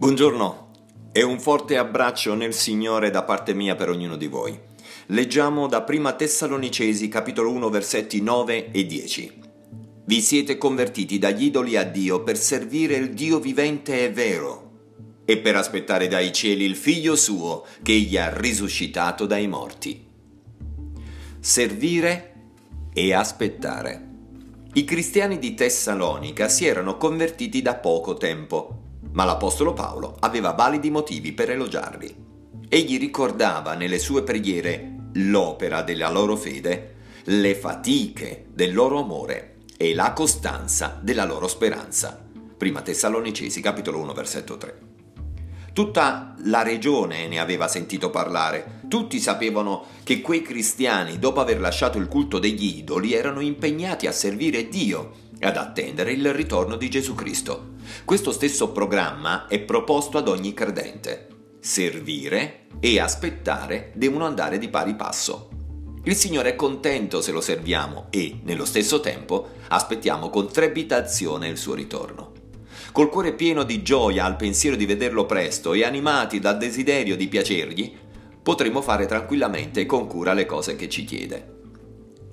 Buongiorno e un forte abbraccio nel Signore da parte mia per ognuno di voi. Leggiamo da Prima Tessalonicesi capitolo 1 versetti 9 e 10. Vi siete convertiti dagli idoli a Dio per servire il Dio vivente e vero e per aspettare dai cieli il figlio suo che egli ha risuscitato dai morti. Servire e aspettare. I cristiani di Tessalonica si erano convertiti da poco tempo ma l'Apostolo Paolo aveva validi motivi per elogiarli. Egli ricordava nelle sue preghiere l'opera della loro fede, le fatiche del loro amore e la costanza della loro speranza. Prima Tessalonicesi capitolo 1 versetto 3. Tutta la regione ne aveva sentito parlare, tutti sapevano che quei cristiani, dopo aver lasciato il culto degli idoli, erano impegnati a servire Dio ad attendere il ritorno di Gesù Cristo. Questo stesso programma è proposto ad ogni credente. Servire e aspettare devono andare di pari passo. Il Signore è contento se lo serviamo e, nello stesso tempo, aspettiamo con trepidazione il suo ritorno. Col cuore pieno di gioia al pensiero di vederlo presto e animati dal desiderio di piacergli, potremo fare tranquillamente e con cura le cose che ci chiede.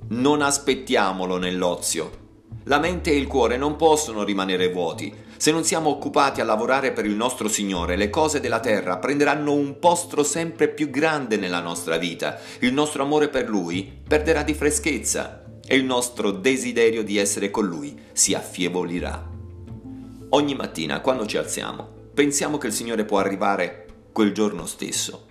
Non aspettiamolo nell'ozio, la mente e il cuore non possono rimanere vuoti. Se non siamo occupati a lavorare per il nostro Signore, le cose della terra prenderanno un posto sempre più grande nella nostra vita. Il nostro amore per Lui perderà di freschezza e il nostro desiderio di essere con Lui si affievolirà. Ogni mattina, quando ci alziamo, pensiamo che il Signore può arrivare quel giorno stesso.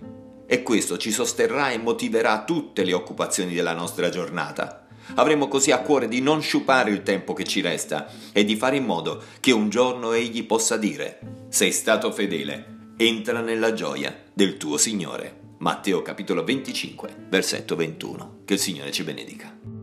E questo ci sosterrà e motiverà tutte le occupazioni della nostra giornata. Avremo così a cuore di non sciupare il tempo che ci resta e di fare in modo che un giorno egli possa dire, sei stato fedele, entra nella gioia del tuo Signore. Matteo capitolo 25, versetto 21. Che il Signore ci benedica.